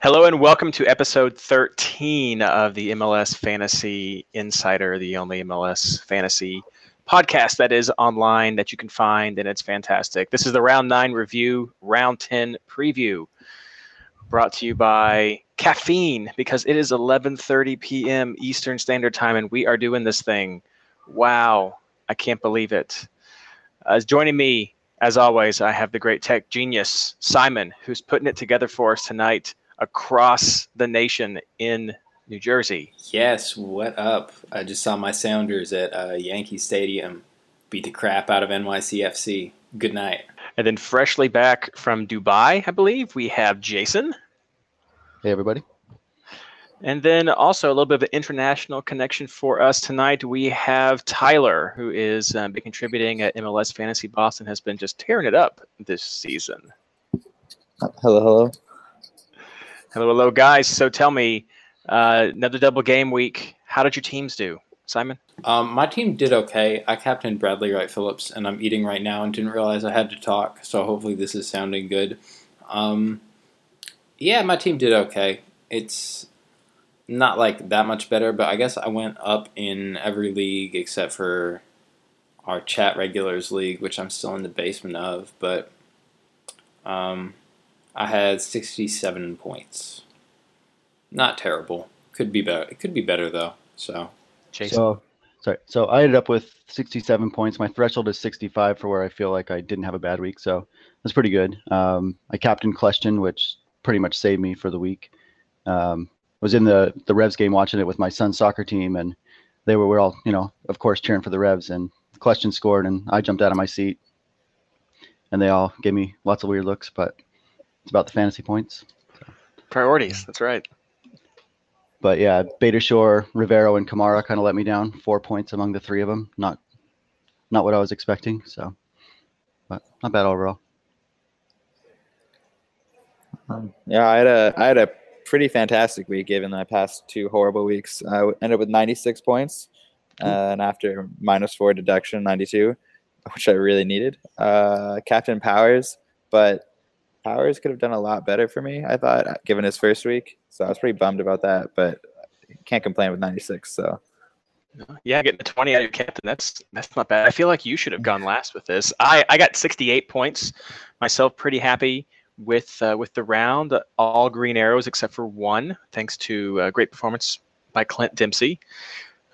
Hello and welcome to episode 13 of the MLS Fantasy Insider, the only MLS fantasy podcast that is online that you can find, and it's fantastic. This is the round nine review, round 10 preview, brought to you by Caffeine because it is 11:30 p.m. Eastern Standard Time, and we are doing this thing. Wow, I can't believe it. Uh, joining me, as always, I have the great tech genius Simon, who's putting it together for us tonight across the nation in New Jersey. Yes, what up? I just saw my Sounders at uh, Yankee Stadium beat the crap out of NYCFC. Good night. And then freshly back from Dubai, I believe, we have Jason. Hey, everybody. And then also a little bit of an international connection for us tonight. We have Tyler, who is um, been contributing at MLS Fantasy Boston, has been just tearing it up this season. Hello, hello. Hello, hello, guys. So tell me, uh, another double game week. How did your teams do, Simon? Um, my team did okay. I captained Bradley Wright Phillips, and I'm eating right now and didn't realize I had to talk. So hopefully this is sounding good. Um, yeah, my team did okay. It's not like that much better, but I guess I went up in every league except for our chat regulars league, which I'm still in the basement of. But um, I had 67 points. Not terrible. Could be better. It could be better though. So, Jason. So, sorry. So I ended up with 67 points. My threshold is 65 for where I feel like I didn't have a bad week. So that's pretty good. Um, I captained Question, which pretty much saved me for the week. Um, was in the the Revs game watching it with my son's soccer team, and they were, were all, you know, of course, cheering for the Revs. And Question scored, and I jumped out of my seat, and they all gave me lots of weird looks, but it's about the fantasy points. Priorities. That's right. But yeah, Beitashour, Rivero, and Kamara kind of let me down. Four points among the three of them. Not, not what I was expecting. So, but not bad overall. Um, yeah, I had a I had a pretty fantastic week given my past two horrible weeks. I ended up with 96 points, uh, and after minus four deduction, 92, which I really needed. Uh, Captain Powers, but Powers could have done a lot better for me. I thought, given his first week, so I was pretty bummed about that. But can't complain with 96. So Yeah, getting a 20 out of your captain, that's that's not bad. I feel like you should have gone last with this. I, I got 68 points myself, pretty happy with uh, with the round. All green arrows except for one, thanks to uh, great performance by Clint Dempsey.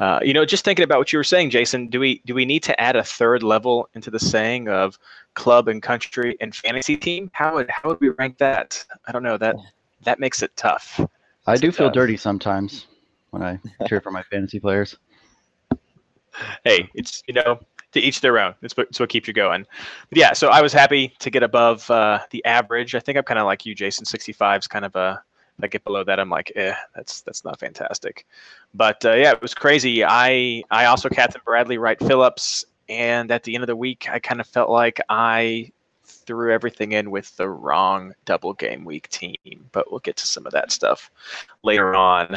Uh, you know, just thinking about what you were saying, Jason, do we do we need to add a third level into the saying of club and country and fantasy team? How would how would we rank that? I don't know. That that makes it tough. I do feel tough. dirty sometimes when I cheer for my fantasy players. hey, it's you know to each their own. It's what, it's what keeps you going. But yeah, so I was happy to get above uh, the average. I think I'm kind of like you, Jason. 65 is kind of a. I get below that, I'm like, eh, that's that's not fantastic. But uh, yeah, it was crazy. I I also captain Bradley Wright Phillips, and at the end of the week, I kind of felt like I threw everything in with the wrong double game week team. But we'll get to some of that stuff later on.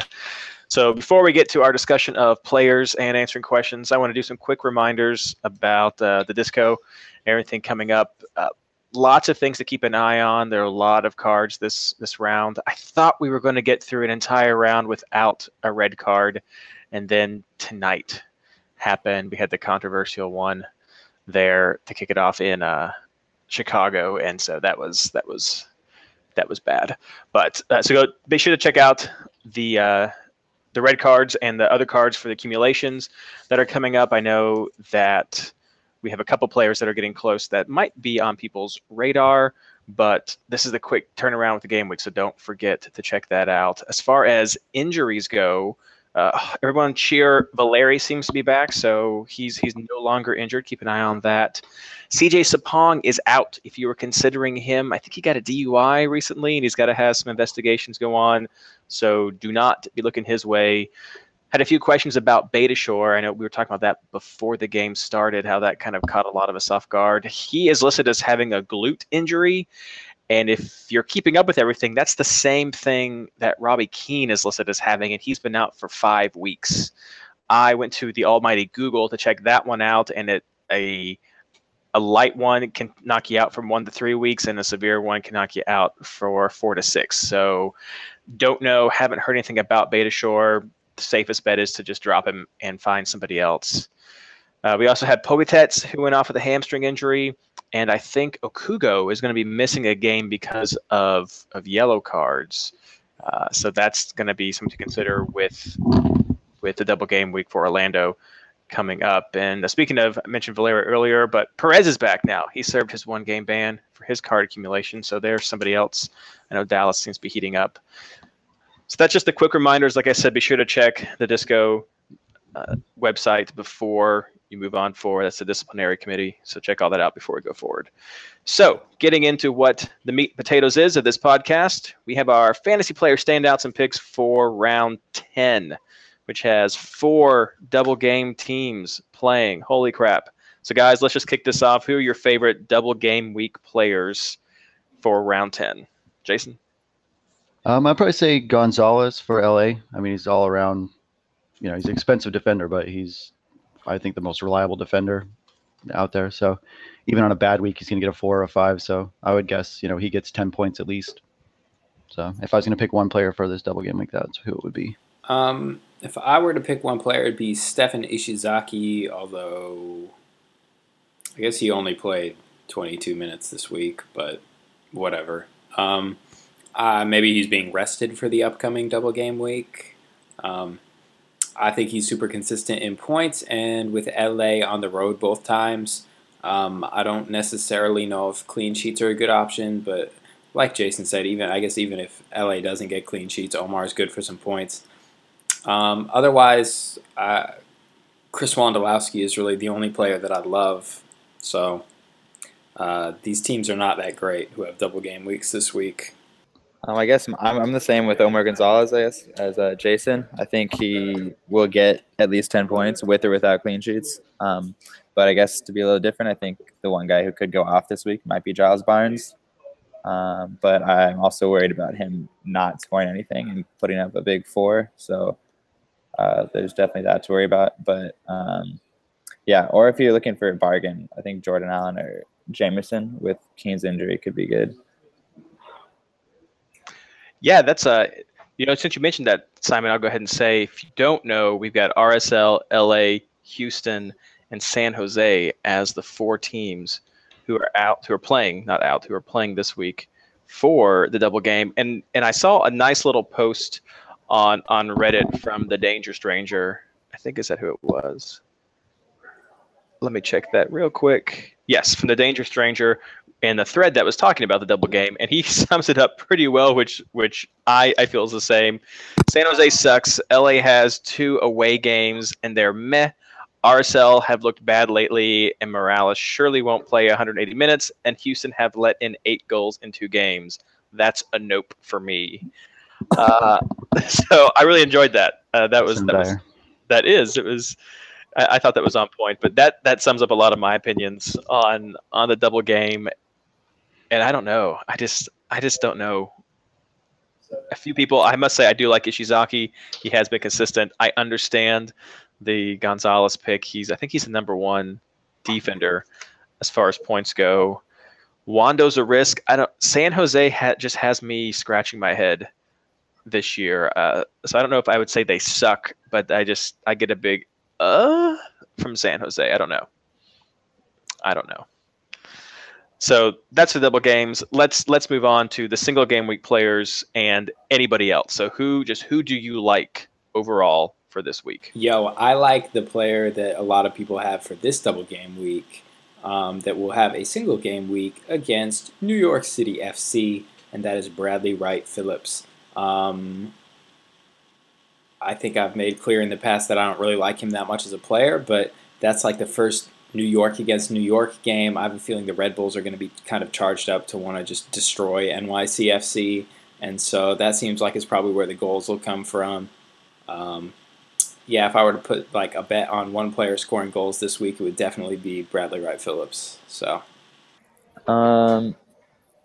So before we get to our discussion of players and answering questions, I want to do some quick reminders about uh, the disco, everything coming up. Uh, lots of things to keep an eye on. There are a lot of cards this this round. I thought we were going to get through an entire round without a red card, and then tonight happened. We had the controversial one there to kick it off in uh, Chicago, and so that was that was that was bad. But uh, so go be sure to check out the uh, the red cards and the other cards for the accumulations that are coming up. I know that we have a couple players that are getting close that might be on people's radar, but this is the quick turnaround with the game week, so don't forget to check that out. As far as injuries go, uh, everyone cheer Valeri seems to be back, so he's he's no longer injured. Keep an eye on that. CJ Sapong is out. If you were considering him, I think he got a DUI recently, and he's got to have some investigations go on. So do not be looking his way. Had a few questions about Beitashour. I know we were talking about that before the game started, how that kind of caught a lot of us off guard. He is listed as having a glute injury. And if you're keeping up with everything, that's the same thing that Robbie Keane is listed as having, and he's been out for five weeks. I went to the almighty Google to check that one out, and it a a light one can knock you out from one to three weeks, and a severe one can knock you out for four to six. So don't know, haven't heard anything about Beitashour. The safest bet is to just drop him and find somebody else. Uh, we also had Pogatetz, who went off with a hamstring injury, and I think Okugo is going to be missing a game because of of yellow cards. Uh, so that's going to be something to consider with with the double game week for Orlando coming up. And uh, speaking of, I mentioned Valeri earlier, but Perez is back now. He served his one game ban for his card accumulation. So there's somebody else. I know Dallas seems to be heating up. So that's just the quick reminders. Like I said, be sure to check the Disco uh, website before you move on for that's the disciplinary committee. So check all that out before we go forward. So getting into what the meat and potatoes is of this podcast, we have our fantasy player standouts and picks for round 10 which has four double game teams playing. Holy crap. So, guys, let's just kick this off. Who are your favorite double game week players for round 10? Jason? Um, I'd probably say Gonzalez for LA. I mean, he's all around, you know, he's an expensive defender, but he's, I think, the most reliable defender out there. So, even on a bad week, he's going to get a four or a five. So, I would guess, you know, he gets 10 points at least. So, if I was going to pick one player for this double game week, that's who it would be. Um, if I were to pick one player, it'd be Stefan Ishizaki, although I guess he only played 22 minutes this week, but whatever. Um, uh, maybe he's being rested for the upcoming double game week. Um, I think he's super consistent in points, and with LA on the road both times, um, I don't necessarily know if clean sheets are a good option, but like Jason said, even I guess even if LA doesn't get clean sheets, Omar is good for some points. Um, otherwise, uh, Chris Wondolowski is really the only player that I love. So uh, these teams are not that great who have double game weeks this week. Um, I guess I'm, I'm the same with Omar Gonzalez, I guess, as uh, Jason. I think he will get at least 10 points with or without clean sheets. Um, but I guess to be a little different, I think the one guy who could go off this week might be Giles Barnes. Um, but I'm also worried about him not scoring anything and putting up a big four. So uh, there's definitely that to worry about. But um, yeah, or if you're looking for a bargain, I think Jordan Allen or Jamieson with Keane's injury could be good. Yeah, that's a. Uh, you know, since you mentioned that, Simon, I'll go ahead and say if you don't know, we've got RSL, LA, Houston, and San Jose as the four teams who are out, who are playing, not out, who are playing this week for the double game. And and I saw a nice little post on on Reddit from the Danger Stranger. I think is that who it was. Let me check that real quick. Yes, from the Danger Stranger and the thread that was talking about the double game, and he sums it up pretty well, which which I, I feel is the same. San Jose sucks. LA has two away games, and they're meh. RSL have looked bad lately, and Morales surely won't play 180 minutes, and Houston have let in eight goals in two games. That's a nope for me. Uh, so I really enjoyed that. Uh, that was that, was that is it was. I, I, thought that was on point, but that that sums up a lot of my opinions on on the double game. And I don't know. I just I just don't know. A few people, I must say, I do like Ishizaki. He has been consistent. I understand the Gonzalez pick. He's I think he's the number one defender as far as points go. Wando's a risk. I don't. San Jose ha, just has me scratching my head this year. Uh, so I don't know if I would say they suck, but I just I get a big uh from San Jose. I don't know. I don't know. So that's the double games. Let's let's move on to the single game week players and anybody else. So who just who do you like overall for this week? Yo, I like the player that a lot of people have for this double game week. Um, that will have a single game week against New York City FC, and that is Bradley Wright Phillips. Um, I think I've made clear in the past that I don't really like him that much as a player, but that's like the first New York against New York game. I have a feeling the Red Bulls are going to be kind of charged up to want to just destroy NYCFC, and so that seems like it's probably where the goals will come from. Um, yeah, if I were to put like a bet on one player scoring goals this week, it would definitely be Bradley Wright Phillips. So, um,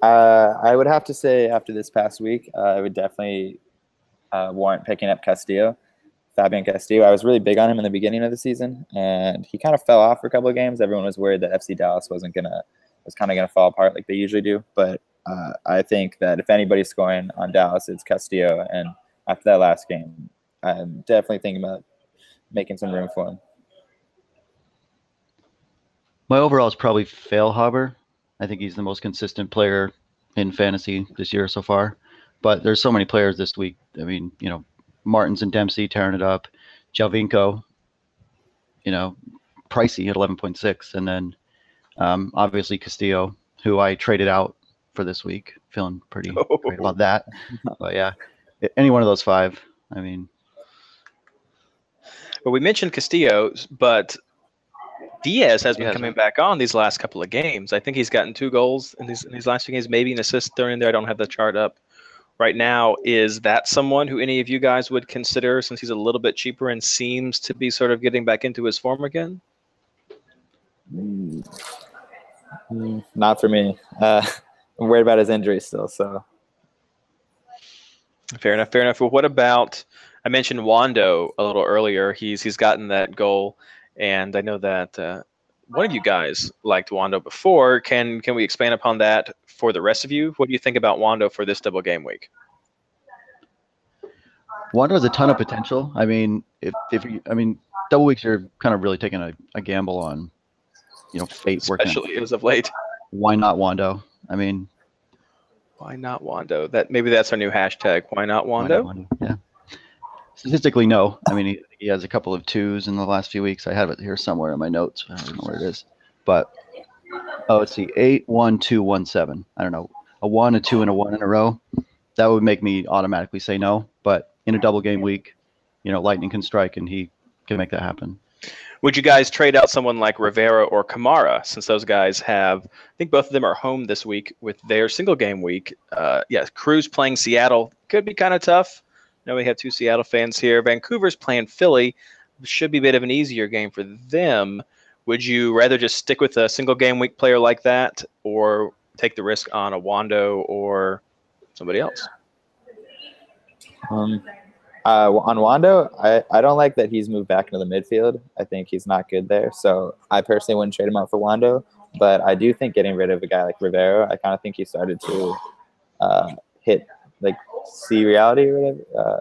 uh, I would have to say after this past week, uh, I would definitely uh, warrant picking up Castillo, Fabian Castillo. I was really big on him in the beginning of the season, and he kind of fell off for a couple of games. Everyone was worried that FC Dallas wasn't gonna was kind of gonna fall apart like they usually do, but uh, I think that if anybody's scoring on Dallas, it's Castillo. And after that last game, I'm definitely thinking about making some room for him. My overall is probably Feilhaber. I think he's the most consistent player in fantasy this year so far. But there's so many players this week. I mean, you know, Martins and Dempsey tearing it up, Giovinco, you know, pricey at 11.6, and then um, obviously Castillo, who I traded out for this week. Feeling pretty Oh. great about that. But yeah, any one of those five. I mean, Well, we mentioned Castillo, but Diaz has been Diaz, coming back on these last couple of games. I think he's gotten two goals in these in these last few games, maybe an assist thrown in there. I don't have the chart up right now. Is that someone who any of you guys would consider since he's a little bit cheaper and seems to be sort of getting back into his form again? Mm. Mm, Not for me. Uh, I'm worried about his injury still. So Fair enough. Fair enough. Well, what about? I mentioned Wando a little earlier. He's he's gotten that goal, and I know that uh, one of you guys liked Wando before. Can can we expand upon that for the rest of you? What do you think about Wando for this double game week? Wanda has a ton of potential. I mean, if if you, I mean, double weeks you're kind of really taking a, a gamble on, you know, fate working. Especially as of late. Why not Wando? I mean, Why not Wando? That maybe that's our new hashtag. Why not why not Wando? Yeah. Statistically, no. I mean, he, he has a couple of twos in the last few weeks. I have it here somewhere in my notes. I don't know where it is, but oh, let's see, eight, one, two, one, seven. I don't know, a one, a two, and a one in a row. That would make me automatically say no. But in a double game week, you know, lightning can strike, and he can make that happen. Would you guys trade out someone like Rivero or Kamara since those guys have? I think both of them are home this week with their single game week. Uh, yeah, Cruz playing Seattle could be kind of tough. I know we have two Seattle fans here. Vancouver's playing Philly. Should be a bit of an easier game for them. Would you rather just stick with a single game week player like that, or take the risk on a Wando or somebody else? um, uh, on Wando, I, I don't like that he's moved back into the midfield. I think he's not good there. So I personally wouldn't trade him out for Wando. But I do think getting rid of a guy like Rivero, I kind of think he started to uh, hit like see reality or whatever. Uh,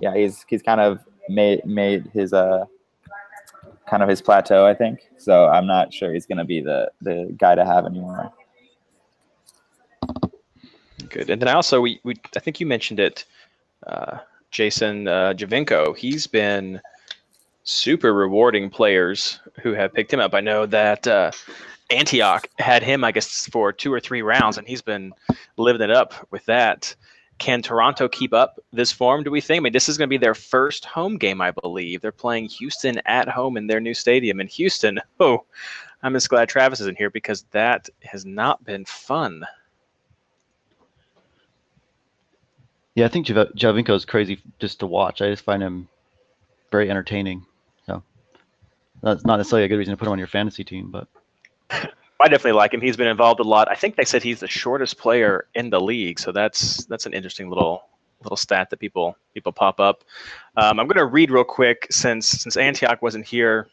yeah, he's he's kind of made made his uh kind of his plateau. I think so. I'm not sure he's gonna be the the guy to have anymore. Good. And then also we, we I think you mentioned it, uh, Jason uh, Giovinco. He's been super rewarding players who have picked him up. I know that uh, Antioch had him, I guess, for two or three rounds, and he's been living it up with that. Can Toronto keep up this form? Do we think? I mean, this is going to be their first home game, I believe. They're playing Houston at home in their new stadium in Houston. Oh, I'm just glad Travis isn't here because that has not been fun. Yeah, I think Jav- Giovinco is crazy just to watch. I just find him very entertaining. So that's not necessarily a good reason to put him on your fantasy team, but I definitely like him. He's been involved a lot. I think they said he's the shortest player in the league, so that's that's an interesting little little stat that people people pop up. Um, I'm going to read real quick since since Antioch wasn't here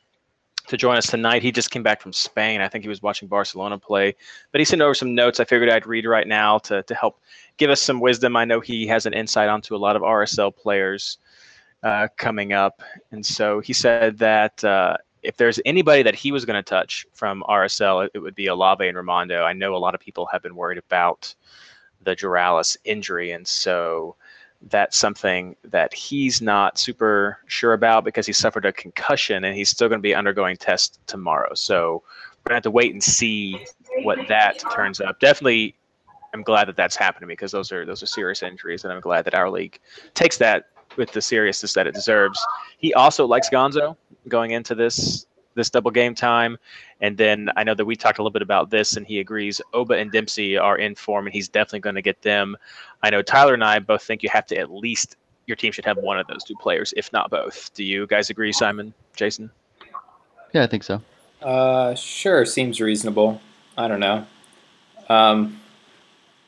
to join us tonight. He just came back from Spain. I think he was watching Barcelona play, but he sent over some notes. I figured I'd read right now to to help give us some wisdom. I know he has an insight onto a lot of RSL players uh, coming up, and so he said that. Uh, if there's anybody that he was going to touch from RSL, it, it would be Olave and Rimando. I know a lot of people have been worried about the Duralis injury, and so that's something that he's not super sure about because he suffered a concussion and he's still going to be undergoing tests tomorrow. So we're going to have to wait and see what that turns up. Definitely, I'm glad that that's happening because those are those are serious injuries, and I'm glad that our league takes that with the seriousness that it deserves. He also likes Gonzo going into this this double game time. And then I know that we talked a little bit about this, and he agrees. Oba and Dempsey are in form, and he's definitely going to get them. I know Tyler and I both think you have to at least your team should have one of those two players, if not both. Do you guys agree, Simon, Jason? yeah, I think so. Uh, sure, seems reasonable. I don't know. Um,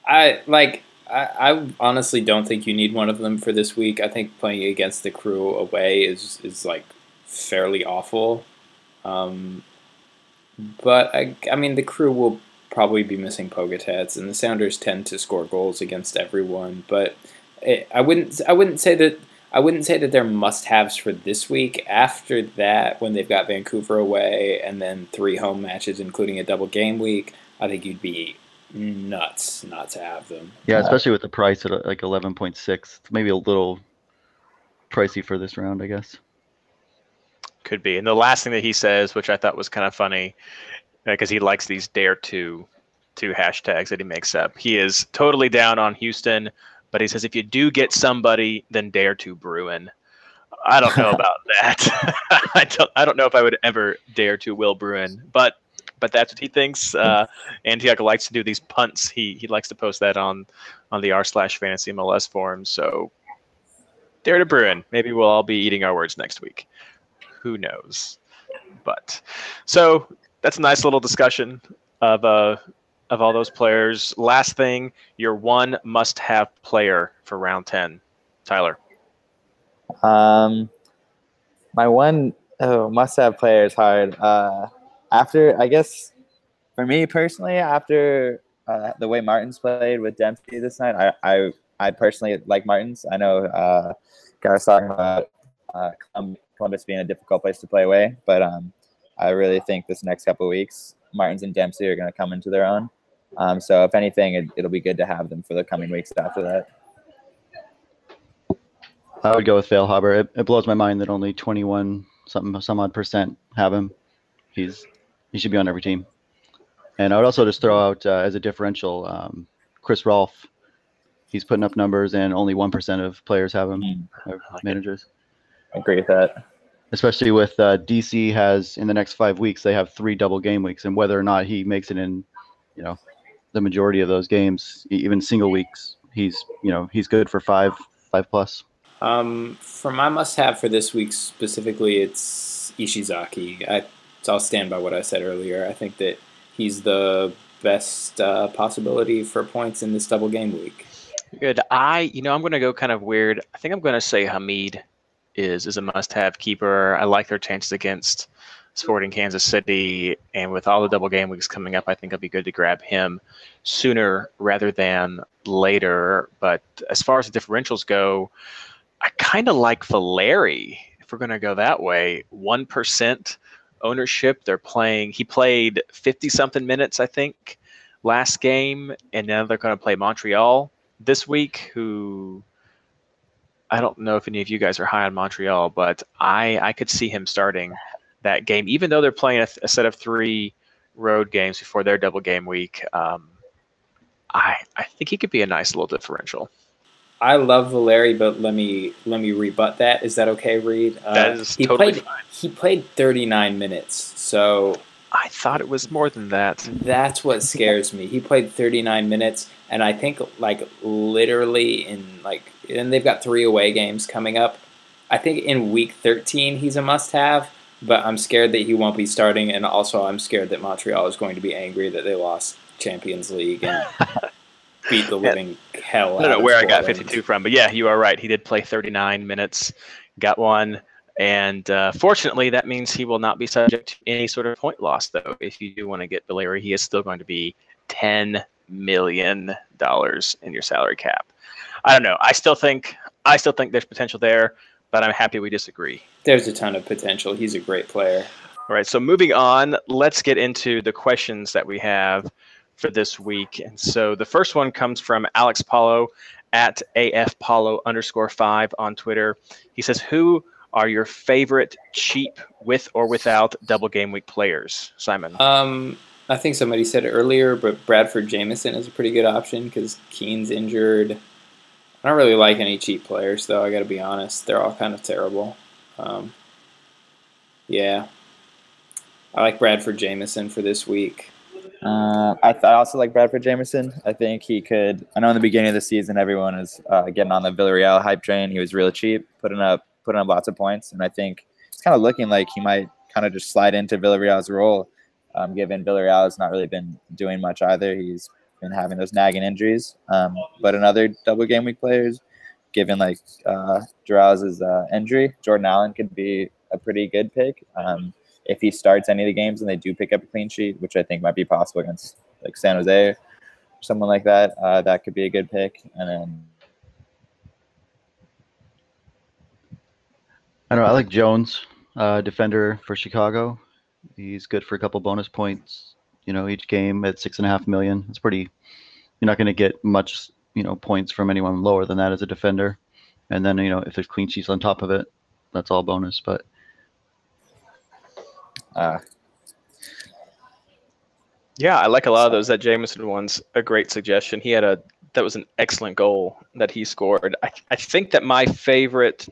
I like. I, I honestly don't think you need one of them for this week. I think playing against the crew away is is like fairly awful. Um, but I, I mean, the crew will probably be missing Pogatetz, and the Sounders tend to score goals against everyone. But it, I wouldn't I wouldn't say that I wouldn't say that they're must-haves for this week. After that, when they've got Vancouver away and then three home matches, including a double game week, I think you'd be nuts not to have them. Yeah, especially with the price at uh, like 11.6. It's maybe a little pricey for this round, I guess. Could be. And the last thing that he says, which I thought was kind of funny, uh, because he likes these dare to two hashtags that he makes up. He is totally down on Houston, but he says if you do get somebody, then dare to Bruin. I don't know about that. I don't. I don't know if I would ever dare to Will Bruin, but but that's what he thinks. Uh, Antioch likes to do these punts. He he likes to post that on on the r slash fantasy MLS forum. So dare to Bruin. Maybe we'll all be eating our words next week. Who knows? But so that's a nice little discussion of uh of all those players. Last thing, your one must-have player for round ten, Tyler. Um, my one oh, must-have player is hard. Uh, after I guess for me personally, after uh, the way Martins played with Dempsey this night, I I, I personally like Martins. I know uh, guys talking about uh, Columbus being a difficult place to play away, but um, I really think this next couple weeks, Martins and Dempsey are going to come into their own. Um, so if anything, it, it'll be good to have them for the coming weeks after that. I would go with Feilhaber. It, it blows my mind that only 21 something some odd percent have him. He's he should be on every team. And I would also just throw out uh, as a differential, um, Chris Rolfe. He's putting up numbers, and only one percent of players have him. Mm. managers. I agree with that. Especially with uh, DC has in the next five weeks they have three double game weeks, and whether or not he makes it in, you know, the majority of those games, even single weeks, he's you know he's good for five five plus. Um, for my must-have for this week specifically, it's Ishizaki. I, I'll stand by what I said earlier. I think that he's the best uh, possibility for points in this double game week. Good. I, you know, I'm going to go kind of weird. I think I'm going to say Hamid is is a must-have keeper. I like their chances against Sporting Kansas City, and with all the double game weeks coming up, I think it'll be good to grab him sooner rather than later. But as far as the differentials go, I kind of like Valeri. If we're going to go that way, one percent ownership. They're playing. He played fifty something minutes, I think, last game, and now they're going to play Montreal this week. Who I don't know if any of you guys are high on Montreal, but I I could see him starting that game, even though they're playing a, a set of three road games before their double game week. Um, I I think he could be a nice little differential. I love Valeri, but let me let me rebut that. Is that okay, Reed? Uh, that is he totally played, fine. He played 39 minutes, so I thought it was more than that. That's what scares me. He played 39 minutes, and I think like literally in like, and they've got three away games coming up. I think in week 13 he's a must-have, but I'm scared that he won't be starting, and also I'm scared that Montreal is going to be angry that they lost Champions League and beat the living hell. I don't know where I got Portland. 52 from, but yeah, you are right. He did play 39 minutes, got one, and uh, fortunately, that means he will not be subject to any sort of point loss. Though, if you do want to get Valeri, he is still going to be 10 million dollars in your salary cap. I don't know. I still think I still think there's potential there, but I'm happy we disagree. There's a ton of potential. He's a great player. All right, so moving on, let's get into the questions that we have for this week. And so the first one comes from Alex Paulo at AFPaulo underscore five on Twitter. He says, Who are your favorite cheap with or without double game week players? Simon. Um, I think somebody said it earlier, but Bradford Jamieson is a pretty good option because Keane's injured. I don't really like any cheap players, though. I got to be honest; they're all kind of terrible. Um, yeah, I like Bradford Jamieson for this week. Uh, I, th- I also like Bradford Jamieson. I think he could. I know in the beginning of the season, everyone is uh, getting on the Villarreal hype train. He was really cheap, putting up putting up lots of points, and I think it's kind of looking like he might kind of just slide into Villarreal's role. Um, given Villarreal has not really been doing much either, he's been having those nagging injuries. Um, but another double game week players, given like uh, uh, injury, Jordan Allen could be a pretty good pick. Um, if he starts any of the games and they do pick up a clean sheet, which I think might be possible against like San Jose, or someone like that. Uh, that could be a good pick. And then I don't know. I like Jones, uh, defender for Chicago. He's good for a couple bonus points. You know, each game at six and a half million. It's pretty. You're not going to get much, you know, points from anyone lower than that as a defender. And then you know, if there's clean sheets on top of it, that's all bonus. But uh, Yeah, I like a lot of those. That Jamieson one's a great suggestion. He had a that was an excellent goal that he scored. I, I think that my favorite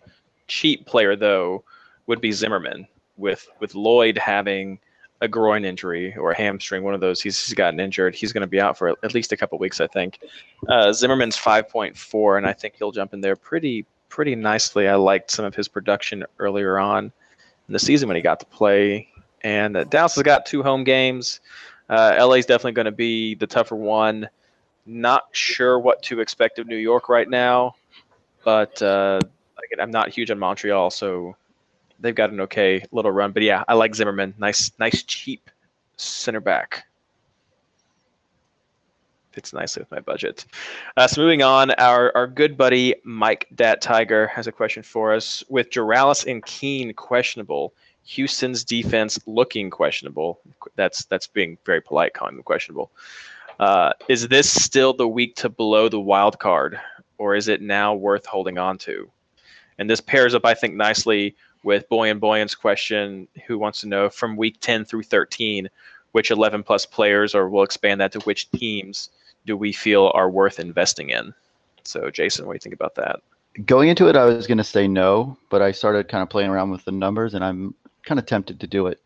cheap player though would be Zimmerman with with Loyd having a groin injury or a hamstring, one of those. He's, he's gotten injured. He's going to be out for at least a couple weeks, I think. Uh, Zimmerman's 5.4, and I think he'll jump in there pretty pretty nicely. I liked some of his production earlier on in the season when he got to play. And uh, Dallas has got two home games. Uh, LA is definitely going to be the tougher one. Not sure what to expect of New York right now, but uh, again, I'm not huge on Montreal, so they've got an okay little run. But yeah, I like Zimmerman. Nice, nice, cheap center back. Fits nicely with my budget. Uh, so moving on, our our good buddy Mike Dat Tiger has a question for us. With Jaralis and Keane questionable, Houston's defense looking questionable. That's that's being very polite, calling them questionable. Uh, is this still the week to blow the wild card, or is it now worth holding on to? And this pairs up, I think, nicely with Boyan Boyan's question, who wants to know from week 10 through 13, which 11 plus players, or we'll expand that to which teams do we feel are worth investing in? So, Jason, what do you think about that? going into it, I was going to say no, but I started kind of playing around with the numbers, and I'm kind of tempted to do it.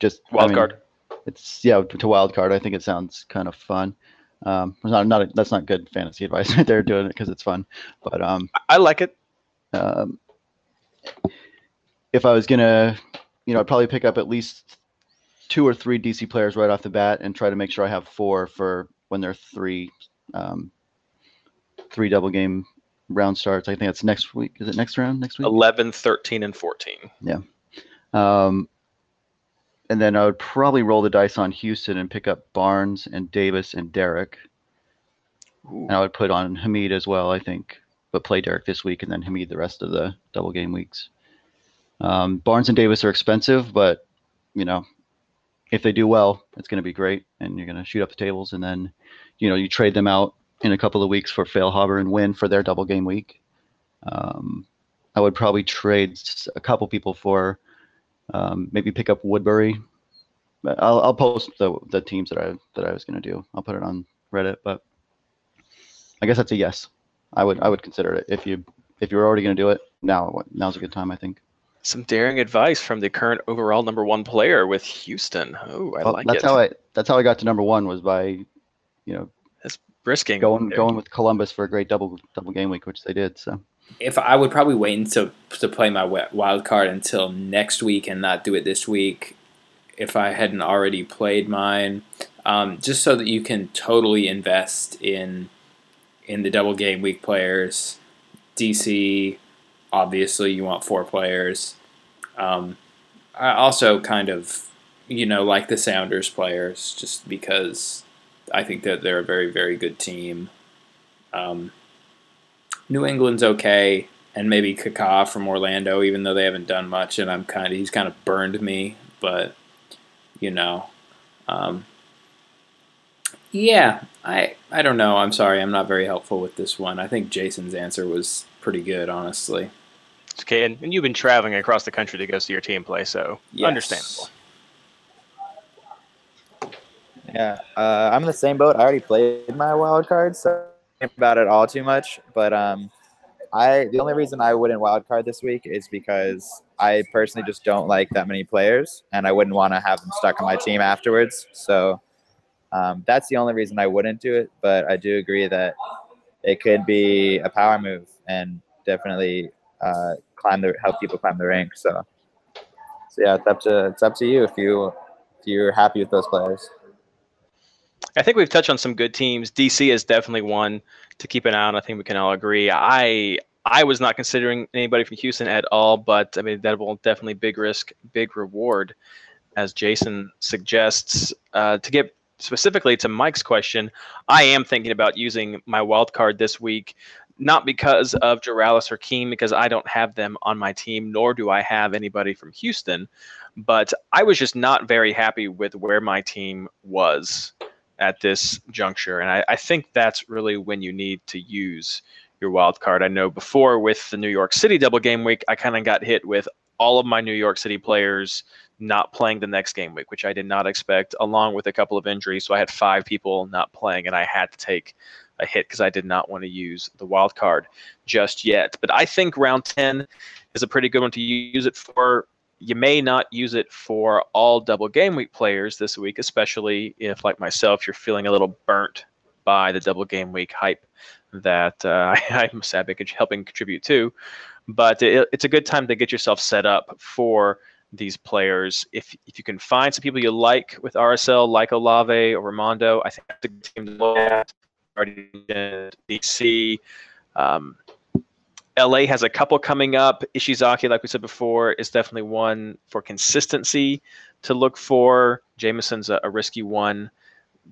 Just I Wild mean, card. It's yeah to wild card. I think it sounds kind of fun. Um, not not a, that's not good fantasy advice They're doing it because it's fun. But um, I- I like it. um, if I was gonna, you know, I'd probably pick up at least two or three DC players right off the bat and try to make sure I have four for when there are three, um, three double game round starts. I think that's next week. Is it next round? Next week? 11, 13, and 14. Um, and then I would probably roll the dice on Houston and pick up Barnes and Davis and Deric. Ooh. And I would put on Hamid as well, I think, but play Deric this week and then Hamid the rest of the double game weeks. Um, Barnes and Davis are expensive, but you know, if they do well, it's going to be great, and you're going to shoot up the tables. And then, you know, you trade them out in a couple of weeks for Feilhaber and win for their double game week. Um, I would probably trade a couple people for um, maybe pick up Woodberry. But I'll, I'll post the the teams that I that I was going to do. I'll put it on Reddit, but I guess that's a yes. I would I would consider it if you if you're already going to do it. Now now's a good time, I think. Some daring advice from the current overall number one player with Houston. Oh, I Well, like that's it. how I that's how I got to number one was by, you know, that's Risking going going with Columbus for a great double double game week, which they did. So If I would probably wait until to play my wild card until next week and not do it this week, if I hadn't already played mine, um, just so that you can totally invest in in the double game week players. DC, obviously, you want four players. Um, I also kind of, you know, like the Sounders players, just because I think that they're a very, very good team. Um, New England's okay, and maybe Kaká from Orlando, even though they haven't done much, and I'm kind of he's kind of burned me, but you know, um, yeah, I I don't know. I'm sorry, I'm not very helpful with this one. I think Jason's answer was pretty good, honestly. It's okay, and, and you've been traveling across the country to go see your team play, so Yes. understandable. Yeah, uh, I'm in the same boat. I already played my wild card, so I don't think about it all too much. But um, I the only reason I wouldn't wildcard this week is because I personally just don't like that many players, and I wouldn't want to have them stuck on my team afterwards. So um, that's the only reason I wouldn't do it. But I do agree that it could be a power move and definitely uh, climb the help people climb the rank. So, so yeah, it's up to it's up to you if you if you're happy with those players. I think we've touched on some good teams. DC is definitely one to keep an eye on. I think we can all agree. I I was not considering anybody from Houston at all, but I mean that will definitely big risk, big reward, as Jason suggests. Uh, to get specifically to Mike's question, I am thinking about using my wild card this week, not because of Jaralis or Keem, because I don't have them on my team, nor do I have anybody from Houston. But I was just not very happy with where my team was at this juncture. And I, I think that's really when you need to use your wild card. I know before with the New York City double game week, I kind of got hit with all of my New York City players not playing the next game week, which I did not expect, along with a couple of injuries. So I had five people not playing, and I had to take a hit because I did not want to use the wild card just yet. But I think round 10 is a pretty good one to use it for. You may not use it for all double game week players this week, especially if, like myself, you're feeling a little burnt by the double game week hype that uh, I'm sad helping contribute to. But it, it's a good time to get yourself set up for these players. If if you can find some people you like with RSL, like Olave or Rimando, I think that's a good team to look at. DC. Um, LA has a couple coming up. Ishizaki, like we said before, is definitely one for consistency to look for. Jamieson's a, a risky one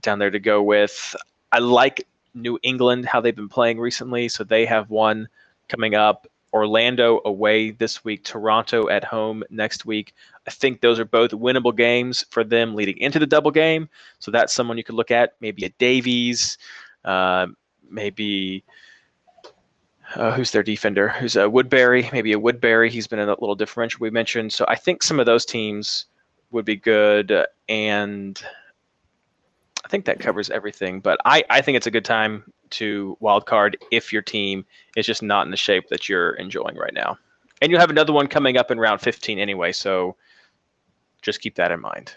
down there to go with. I like New England, how they've been playing recently. So they have one coming up. Orlando away this week, Toronto at home next week. I think those are both winnable games for them leading into the double game. So that's someone you could look at. Maybe a Davies, uh, maybe uh, who's their defender? Who's a Woodberry? Maybe a Woodberry. He's been in a little differential we mentioned. So I think some of those teams would be good. And I think that covers everything. But I, I think it's a good time to wildcard if your team is just not in the shape that you're enjoying right now. And you'll have another one coming up in round 15 anyway, so just keep that in mind.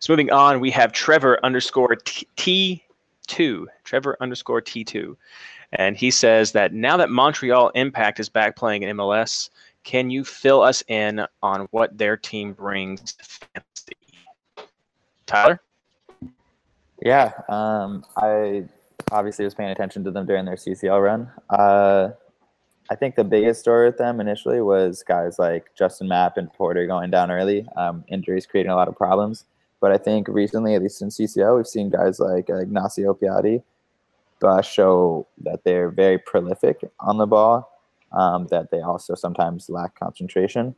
So moving on, we have Trevor underscore T2, Trevor underscore T2. And he says that now that Montreal Impact is back playing in MLS, can you fill us in on what their team brings to fantasy? Tyler? Yeah, um, I obviously was paying attention to them during their CCL run. Uh, I think the biggest story with them initially was guys like Justin Mapp and Porter going down early, um, injuries creating a lot of problems. But I think recently, at least in CCL, we've seen guys like uh, Ignacio Piatti uh, show that they're very prolific on the ball, um, that they also sometimes lack concentration.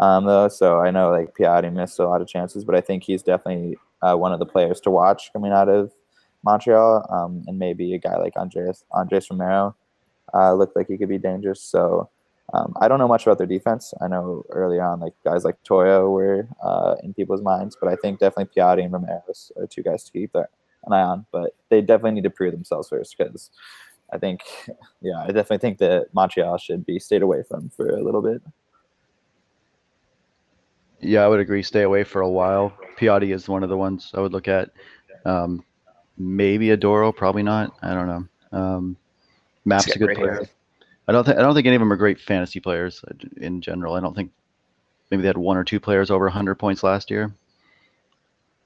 Um, though, so I know like Piatti missed a lot of chances, but I think he's definitely uh, one of the players to watch coming out of Montreal, um, and maybe a guy like Andres Andres Romero uh, looked like he could be dangerous. So um, I don't know much about their defense. I know early on, like guys like Toyo were uh, in people's minds, but I think definitely Piatti and Romero are two guys to keep an eye on. But they definitely need to prove themselves first because I think, yeah, I definitely think that Montreal should be stayed away from for a little bit. Yeah, I would agree. Stay away for a while. Piatti is one of the ones I would look at. Um, maybe Oduro, probably not. I don't know. Um, Mapp's a good player. I don't think I don't think any of them are great fantasy players uh, in general. I don't think maybe they had one or two players over 100 points last year,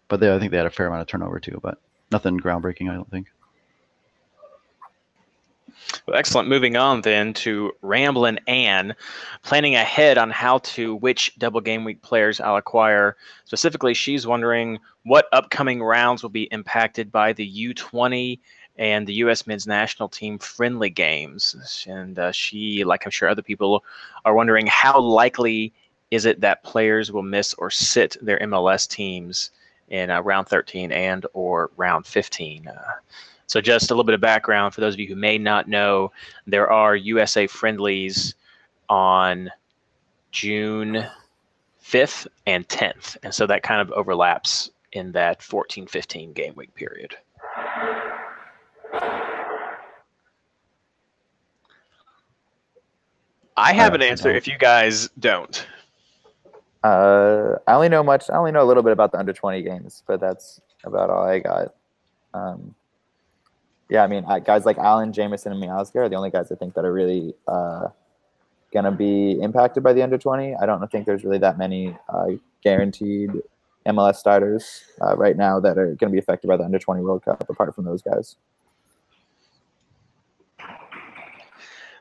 but they I think they had a fair amount of turnover too. But nothing groundbreaking, I don't think. Well, excellent. Moving on then to Ramblin' Ann, planning ahead on how to which double game week players I'll acquire. Specifically, she's wondering what upcoming rounds will be impacted by the U20 and the U.S. men's national team friendly games. And uh, she, like I'm sure other people, are wondering how likely is it that players will miss or sit their MLS teams in uh, round 13 and or round 15. Uh, so, just a little bit of background for those of you who may not know, there are USA friendlies on June 5th and 10th. And so that kind of overlaps in that 14 15 game week period. I have an answer if you guys don't. Uh, I only know much. I only know a little bit about the under 20 games, but that's about all I got. Um, yeah, I mean, guys like Allen, Jamieson, and Miazga are the only guys I think that are really uh, going to be impacted by the under 20. I don't think there's really that many uh, guaranteed MLS starters uh, right now that are going to be affected by the under 20 World Cup, apart from those guys.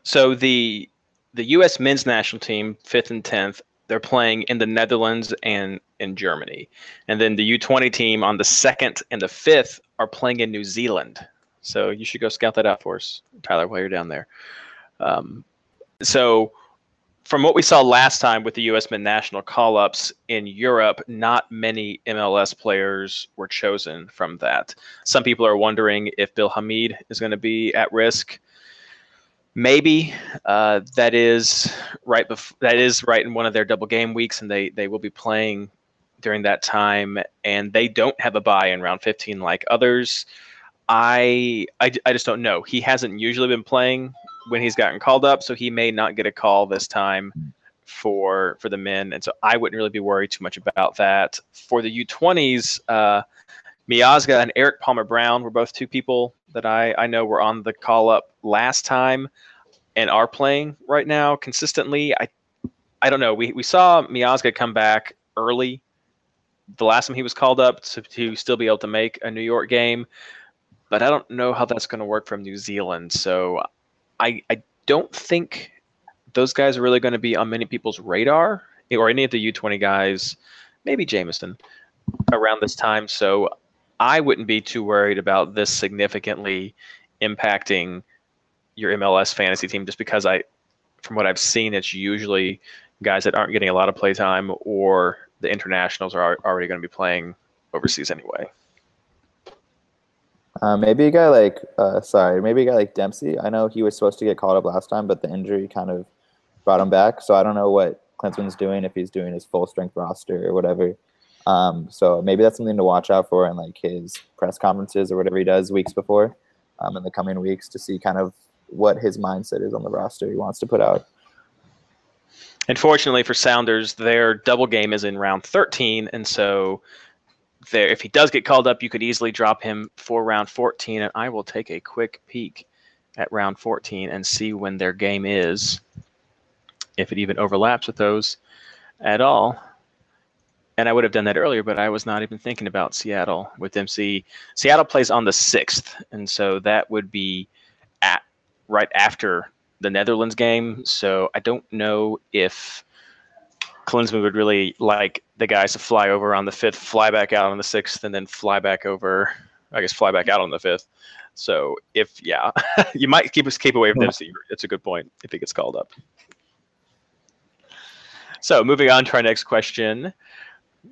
So the the U.S. men's national team, fifth and tenth, they're playing in the Netherlands and in Germany. And then the U20 team on the second and the fifth are playing in New Zealand. So you should go scout that out for us, Tyler, while you're down there. Um, so from what we saw last time with the U.S. men national call-ups in Europe, not many MLS players were chosen from that. Some people are wondering if Bill Hamid is going to be at risk. Maybe uh, that is right. Bef- that is right in one of their double game weeks, and they they will be playing during that time, and they don't have a bye in round 15 like others. I, I I just don't know. He hasn't usually been playing when he's gotten called up, so he may not get a call this time for for the men, and so I wouldn't really be worried too much about that. For the U20s, uh, Miazga and Erik Palmer Brown were both two people that I I know were on the call up last time and are playing right now consistently. I I don't know. We we saw Miazga come back early the last time he was called up to, to still be able to make a New York game, but I don't know how that's going to work from New Zealand. So I I don't think those guys are really going to be on many people's radar or any of the U20 guys, maybe Jamieson around this time. So I wouldn't be too worried about this significantly impacting your MLS fantasy team just because I from what I've seen it's usually guys that aren't getting a lot of playtime or the internationals are already going to be playing overseas anyway. Uh, maybe a guy like, uh, sorry, maybe a guy like Dempsey. I know he was supposed to get called up last time, but the injury kind of brought him back. So I don't know what Klinsmann's doing if he's doing his full strength roster or whatever. Um, so maybe that's something to watch out for in like his press conferences or whatever he does weeks before, um, in the coming weeks to see kind of what his mindset is on the roster he wants to put out. Unfortunately for Sounders, their double game is in round 13, and so there, if he does get called up, you could easily drop him for round 14. And I will take a quick peek at round 14 and see when their game is, if it even overlaps with those at all. And I would have done that earlier, but I was not even thinking about Seattle with MC. Seattle plays on the 6th, and so that would be at right after the Netherlands game. So I don't know if Klinsmann would really like the guys to fly over on the fifth, fly back out on the sixth, and then fly back over. I guess fly back out on the fifth. So if yeah, you might keep us keep away from hmm. this. It's a good point if he gets called up. So moving on to our next question,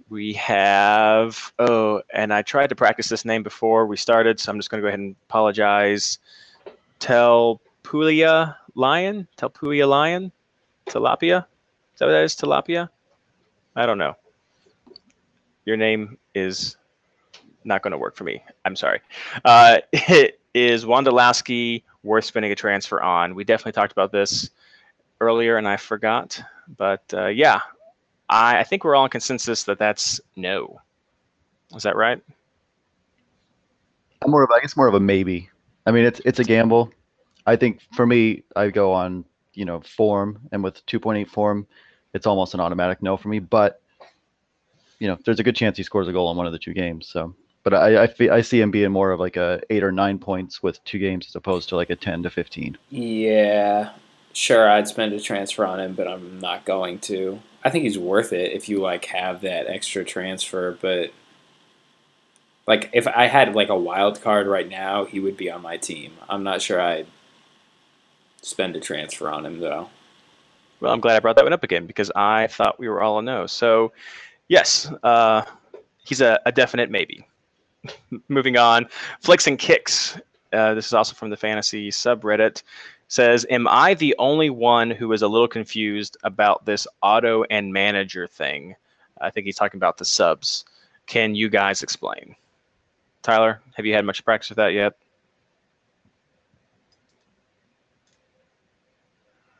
we have oh, and I tried to practice this name before we started, so I'm just going to go ahead and apologize. Telpulia Lion, Telpulia Lion, Tilapia Is that what that is? Tilapia? I don't know. Your name is not going to work for me. I'm sorry. Uh, it is Wondolowski worth spending a transfer on? We definitely talked about this earlier, and I forgot. But uh, yeah, I, I think we're all in consensus that that's no. Is that right? I'm more of, I guess, more of a maybe. I mean, it's it's a gamble. I think for me, I go on you know form, and with 2.8 form, it's almost an automatic no for me. But you know, there's a good chance he scores a goal on one of the two games. So, but I I, I see him being more of like a eight or nine points with two games as opposed to like a ten to fifteen. Yeah, sure, I'd spend a transfer on him, but I'm not going to. I think he's worth it if you like have that extra transfer, but like if I had like a wild card right now, he would be on my team. I'm not sure I'd spend a transfer on him though. Well, I'm glad I brought that one up again because I thought we were all a no. So, yes, uh, he's a, a, definite maybe. Moving on, Flicks and Kicks. Uh, this is also from the fantasy subreddit. Says, "Am I the only one who is a little confused about this auto and manager thing?" I think he's talking about the subs. Can you guys explain? Tyler, have you had much practice with that yet?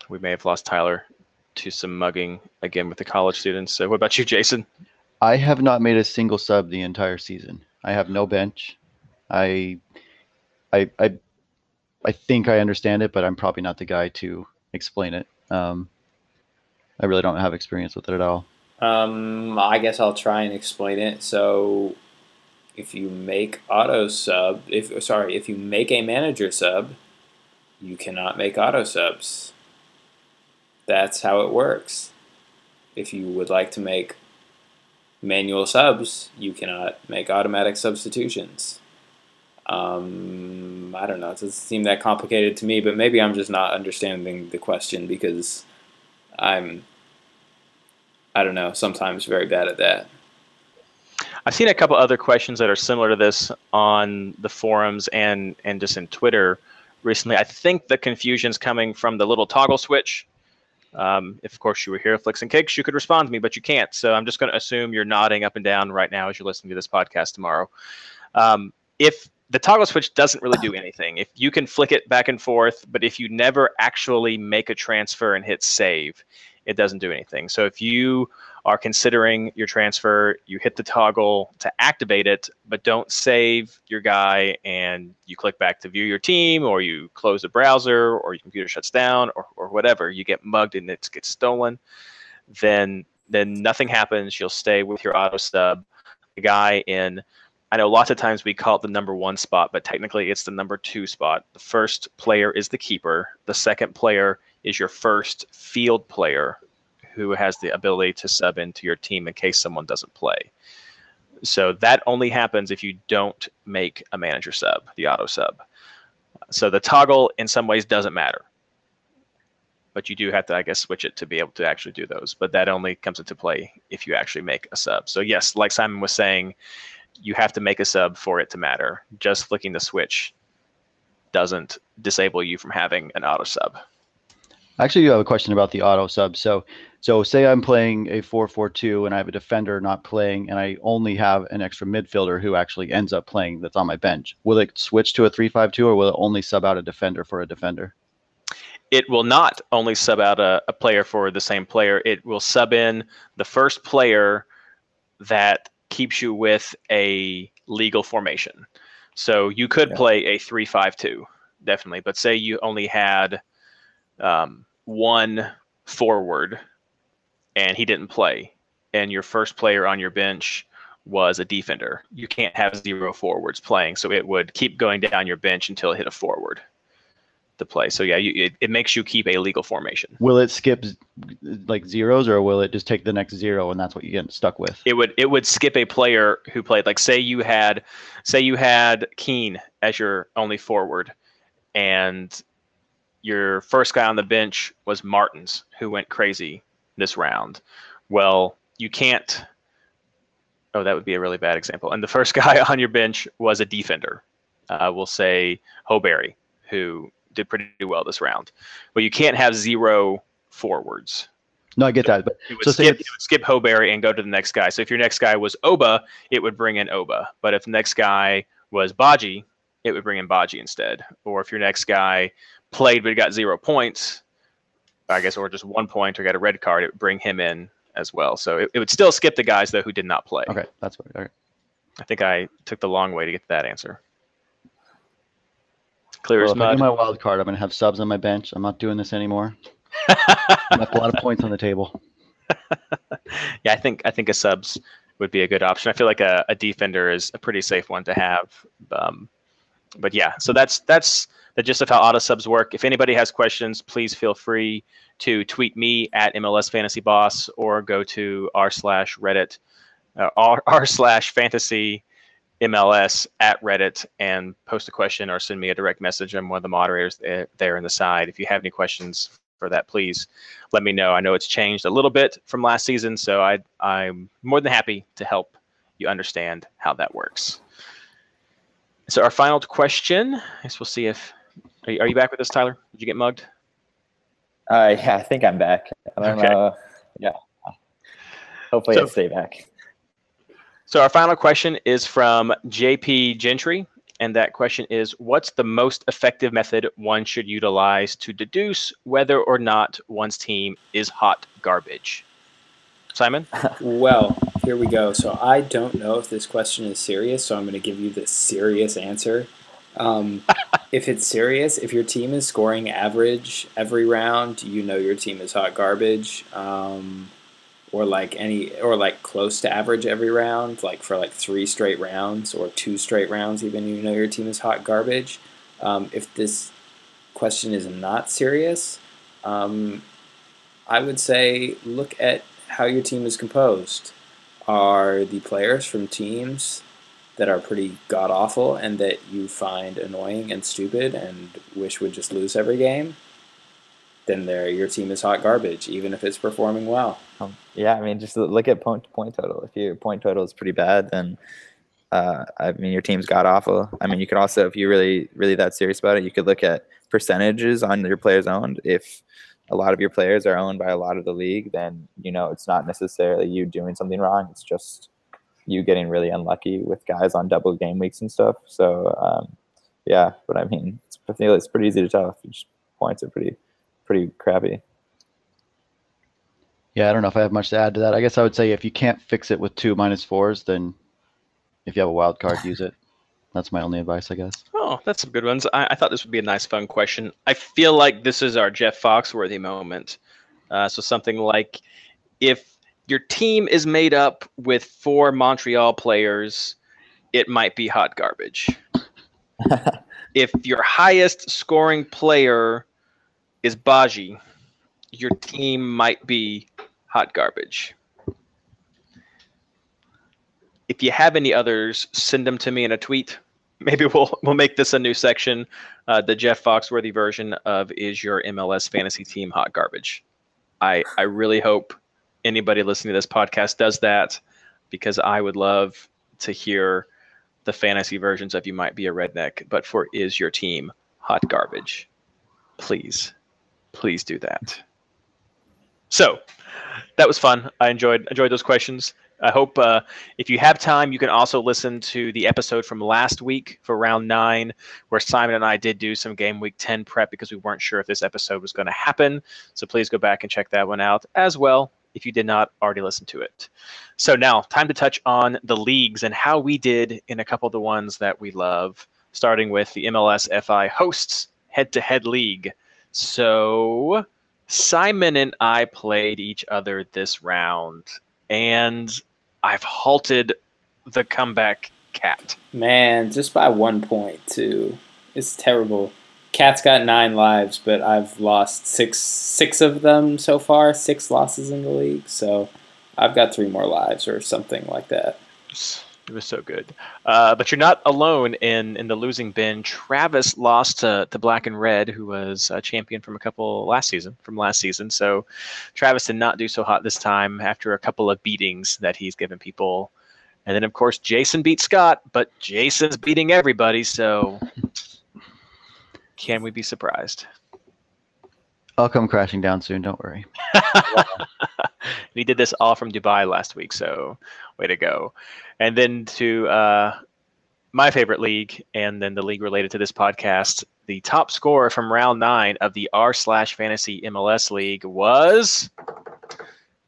we may have lost Tyler to some mugging again with the college students. So, what about you, Jason? I have not made a single sub the entire season. I have no bench. I, I, I, I think I understand it, but I'm probably not the guy to explain it. Um, I really don't have experience with it at all. Um, I guess I'll try and explain it. So, if you make auto sub, if sorry, if you make a manager sub, you cannot make auto subs. That's how it works. if you would like to make manual subs, you cannot make automatic substitutions. Um, I don't know. It doesn't seem that complicated to me, but maybe I'm just not understanding the question because I'm, I don't know, sometimes very bad at that. I've seen a couple other questions that are similar to this on the forums and and just in Twitter recently. I think the confusion's coming from the little toggle switch. Um, if of course you were here, Flicks and Kicks, you could respond to me, but you can't. So I'm just going to assume you're nodding up and down right now as you're listening to this podcast tomorrow. Um, if the toggle switch doesn't really do anything, if you can flick it back and forth, but if you never actually make a transfer and hit save, it doesn't do anything. So if you are considering your transfer, you hit the toggle to activate it, but don't save your guy and you click back to view your team or you close the browser or your computer shuts down or, or whatever, you get mugged and it gets stolen, then then nothing happens. You'll stay with your auto sub. The guy in I know lots of times we call it the number one spot, but technically it's the number two spot. The first player is the keeper. The second player is your first field player who has the ability to sub into your team in case someone doesn't play. So that only happens if you don't make a manager sub, the auto sub. So the toggle in some ways doesn't matter. But you do have to, I guess, switch it to be able to actually do those. But that only comes into play if you actually make a sub. So yes, like Simon was saying, you have to make a sub for it to matter. Just flicking the switch doesn't disable you from having an auto sub. Actually, you have a question about the auto sub. So, so say I'm playing a 4-4-2 and I have a defender not playing, and I only have an extra midfielder who actually ends up playing that's on my bench. Will it switch to a 3-5-2, or will it only sub out a defender for a defender? It will not only sub out a, a player for the same player. It will sub in the first player that keeps you with a legal formation. So you could yeah. play a 3-5-2, definitely. But say you only had um, one forward and he didn't play, and your first player on your bench was a defender, you can't have zero forwards playing. So it would keep going down your bench until it hit a forward to play. So yeah, you, it, it makes you keep a legal formation. Will it skip like zeros, or will it just take the next zero and that's what you get stuck with? It would it would skip a player who played. Like say you had say you had Keane as your only forward, and your first guy on the bench was Martins, who went crazy this round. Well, you can't. Oh, that would be a really bad example. And the first guy on your bench was a defender. Uh, we'll say Woodberry, who did pretty well this round. But you can't have zero forwards. No, I get that. But it would, so skip, it would skip Woodberry and go to the next guy. So if your next guy was Oba, it would bring in Oba. But if the next guy was Badji, it would bring in Badji instead. Or if your next guy played but got zero points, I guess, or just one point or got a red card, it would bring him in as well. So it, it would still skip the guys though who did not play. Okay, that's what. Okay. I think I took the long way to get to that answer. Clear well, as mud. I my wild card, I'm gonna have subs on my bench. I'm not doing this anymore. I left a lot of points on the table. yeah, I think I think a subs would be a good option. I feel like a, a defender is a pretty safe one to have. Um, but yeah, so that's that's the gist of how auto subs work. If anybody has questions, please feel free to tweet me at MLS Fantasy Boss or go to r slash Reddit uh, r, r slash Fantasy MLS at Reddit and post a question or send me a direct message. I'm one of the moderators there, there in the side. If you have any questions for that, please let me know. I know it's changed a little bit from last season, so I, I'm more than happy to help you understand how that works. So our final question, I guess we'll see if, are you, are you back with us, Tyler? Did you get mugged? Uh, yeah, I think I'm back. I don't okay. know. Yeah. Hopefully so, I stay back. So our final question is from JP Gentry, and that question is, what's the most effective method one should utilize to deduce whether or not one's team is hot garbage? Simon? well, here we go. So I don't know if this question is serious, so I'm going to give you the serious answer. Um, if it's serious, if your team is scoring average every round, you know your team is hot garbage. Um, or like any, or like close to average every round, like for like three straight rounds or two straight rounds, even you know your team is hot garbage. Um, if this question is not serious, um, I would say look at how your team is composed. Are the players from teams that are pretty god awful and that you find annoying and stupid and wish would just lose every game? Then there, your team is hot garbage, even if it's performing well. Um, yeah, I mean, just look at point point total. If your point total is pretty bad, then uh, I mean, your team's got awful. I mean, you could also, if you're really, really that serious about it, you could look at percentages on your players owned. If a lot of your players are owned by a lot of the league, then you know it's not necessarily you doing something wrong. It's just you getting really unlucky with guys on double game weeks and stuff. So um, yeah, but I mean, it's, I it's pretty easy to tell. If points are pretty, pretty crappy. Yeah, I don't know if I have much to add to that. I guess I would say if you can't fix it with two minus fours, then if you have a wild card, use it. That's my only advice, I guess. Oh, that's some good ones. I, I thought this would be a nice, fun question. I feel like this is our Jeff Foxworthy moment. Uh, so something like, if your team is made up with four Montreal players, it might be hot garbage. if your highest scoring player is Badji, your team might be hot garbage if you have any others, send them to me in a tweet. Maybe we'll we'll make this a new section, uh, the Jeff Foxworthy version of "Is Your MLS Fantasy Team Hot Garbage?" I I really hope anybody listening to this podcast does that because I would love to hear the fantasy versions of "You Might Be a Redneck," but for "Is Your Team Hot Garbage?" Please, please do that. So that was fun. I enjoyed enjoyed those questions. I hope uh, if you have time, you can also listen to the episode from last week for round nine, where Simon and I did do some game week 10 prep because we weren't sure if this episode was going to happen. So please go back and check that one out as well if you did not already listen to it. So now, time to touch on the leagues and how we did in a couple of the ones that we love, starting with the MLS FI hosts head to head league. So. Simon and I played each other this round, and I've halted the comeback cat. Man, just by one point too. It's terrible. Cat's got nine lives, but I've lost six six of them so far. Six losses in the league, so I've got three more lives or something like that. It was so good. Uh, but you're not alone in in the losing bin. Travis lost to, to Black and Red, who was a champion from a couple last season, from last season. So Travis did not do so hot this time after a couple of beatings that he's given people. And then, of course, Jason beat Scott, but Jason's beating everybody. So can we be surprised? I'll come crashing down soon. Don't worry. we did this all from Dubai last week, so way to go. And then to uh, my favorite league, and then the league related to this podcast, the top scorer from round nine of the R slash Fantasy MLS League was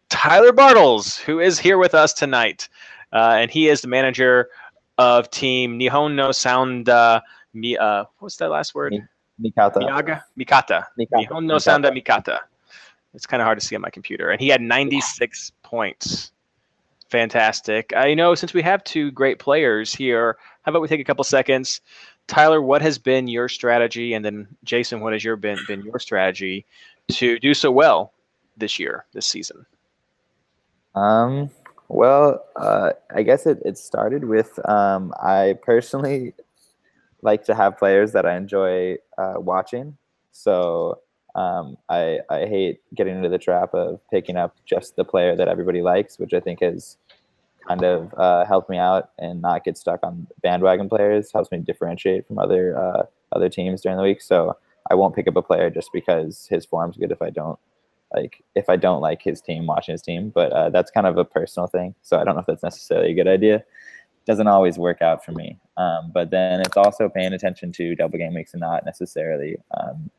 Tyler Bartles, who is here with us tonight, uh, and he is the manager of Team Nihon no Sound. Uh, mi, uh, what's that last word? Mikata. Miyaga? Mikata. Mikata. Nihon no Sound Mikata. It's kind of hard to see on my computer, and he had 96 points fantastic. You know, since we have two great players here, how about we take a couple seconds? Tyler, what has been your strategy, and then Jason, what has your been been your strategy to do so well this year, this season? Um. Well, uh, I guess it, it started with um, I personally like to have players that I enjoy uh, watching. So um, I, I hate getting into the trap of picking up just the player that everybody likes, which I think has kind of uh, helped me out and not get stuck on bandwagon players. Helps me differentiate from other uh, other teams during the week. So I won't pick up a player just because his form's good if I don't like if I don't like his team watching his team. But uh, that's kind of a personal thing. So I don't know if that's necessarily a good idea. Doesn't always work out for me. Um, but then it's also paying attention to double game weeks and not necessarily um,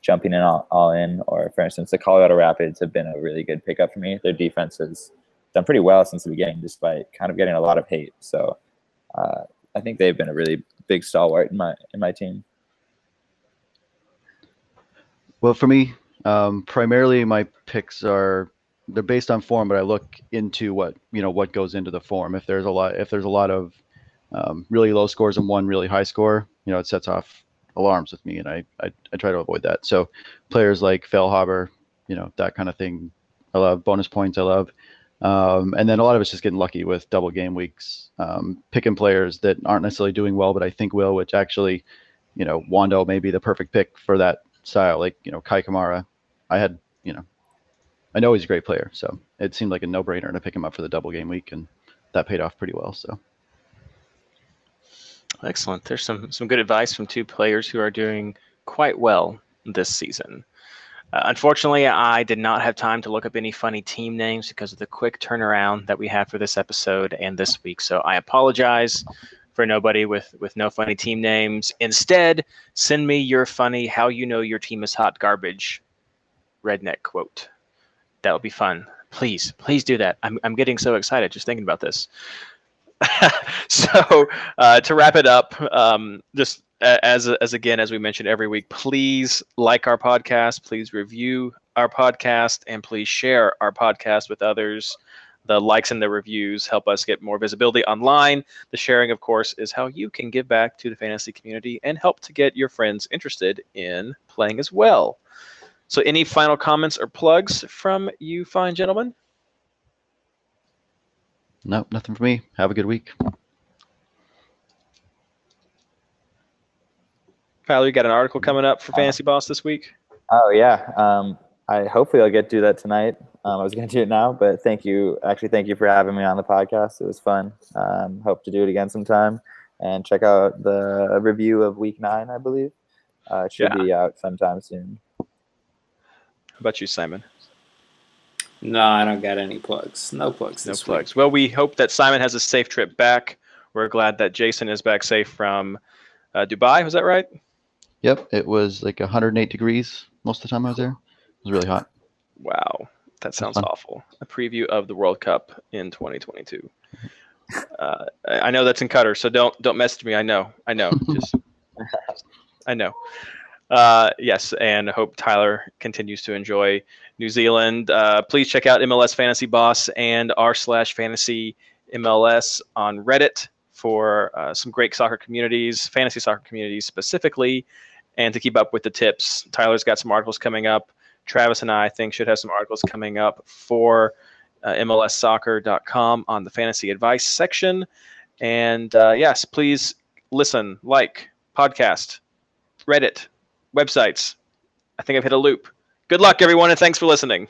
jumping in all, all in. Or for instance, the Colorado Rapids have been a really good pickup for me. Their defense has done pretty well since the beginning, despite kind of getting a lot of hate. So uh, I think they've been a really big stalwart in my in my team. Well, for me, um, primarily my picks are they're based on form, but I look into what you know what goes into the form. If there's a lot, if there's a lot of um, really low scores and one really high score, you know, it sets off alarms with me, and I, I, I try to avoid that. So players like Feilhaber, you know, that kind of thing I love bonus points. I love, um, and then a lot of it's just getting lucky with double game weeks, um, picking players that aren't necessarily doing well, but I think will, which actually, you know, Wondo may be the perfect pick for that style. Like you know, Kei Kamara, I had, you know, I know he's a great player, so it seemed like a no-brainer to pick him up for the double game week, and that paid off pretty well. So. Excellent. There's some some good advice from two players who are doing quite well this season. Uh, unfortunately, I did not have time to look up any funny team names because of the quick turnaround that we have for this episode and this week. So I apologize for nobody with with no funny team names. Instead, send me your funny how you know your team is hot garbage redneck quote. That'll be fun. Please, please do that. I'm I'm getting so excited just thinking about this. so uh, to wrap it up, um, just as as again as we mentioned every week, please like our podcast, please review our podcast, and please share our podcast with others. The likes and the reviews help us get more visibility online. The sharing, of course, is how you can give back to the fantasy community and help to get your friends interested in playing as well. So, any final comments or plugs from you, fine gentlemen? No, nothing for me. Have a good week. Tyler, you got an article coming up for Fantasy Boss this week? Oh yeah. Um, I hopefully I'll get to do that tonight. Um, I was going to do it now, but thank you. Actually, thank you for having me on the podcast. It was fun. Um, hope to do it again sometime. And check out the review of Week Nine, I believe. Uh, it should Yeah. be out sometime soon. How about you, Simon? No, I don't got any plugs. No plugs. No this plugs. Well, we hope that Simon has a safe trip back. We're glad that Jason is back safe from uh, Dubai. Was that right? Yep, it was like 108 degrees most of the time I was there. It was really hot. Wow, that sounds awful. A preview of the World Cup in 2022. Uh, I I know that's in Qatar, so don't don't message me. I know, I know. Just, I know. Uh, yes, and hope Tyler continues to enjoy New Zealand. Uh, please check out MLS Fantasy Boss and r slash Fantasy MLS on Reddit for uh, some great soccer communities, fantasy soccer communities specifically, and to keep up with the tips. Tyler's got some articles coming up. Travis and I, I think, should have some articles coming up for uh, MLSsoccer.com on the fantasy advice section. And uh, yes, please listen, like, podcast, Reddit, websites. I think I've hit a loop. Good luck, everyone, and thanks for listening.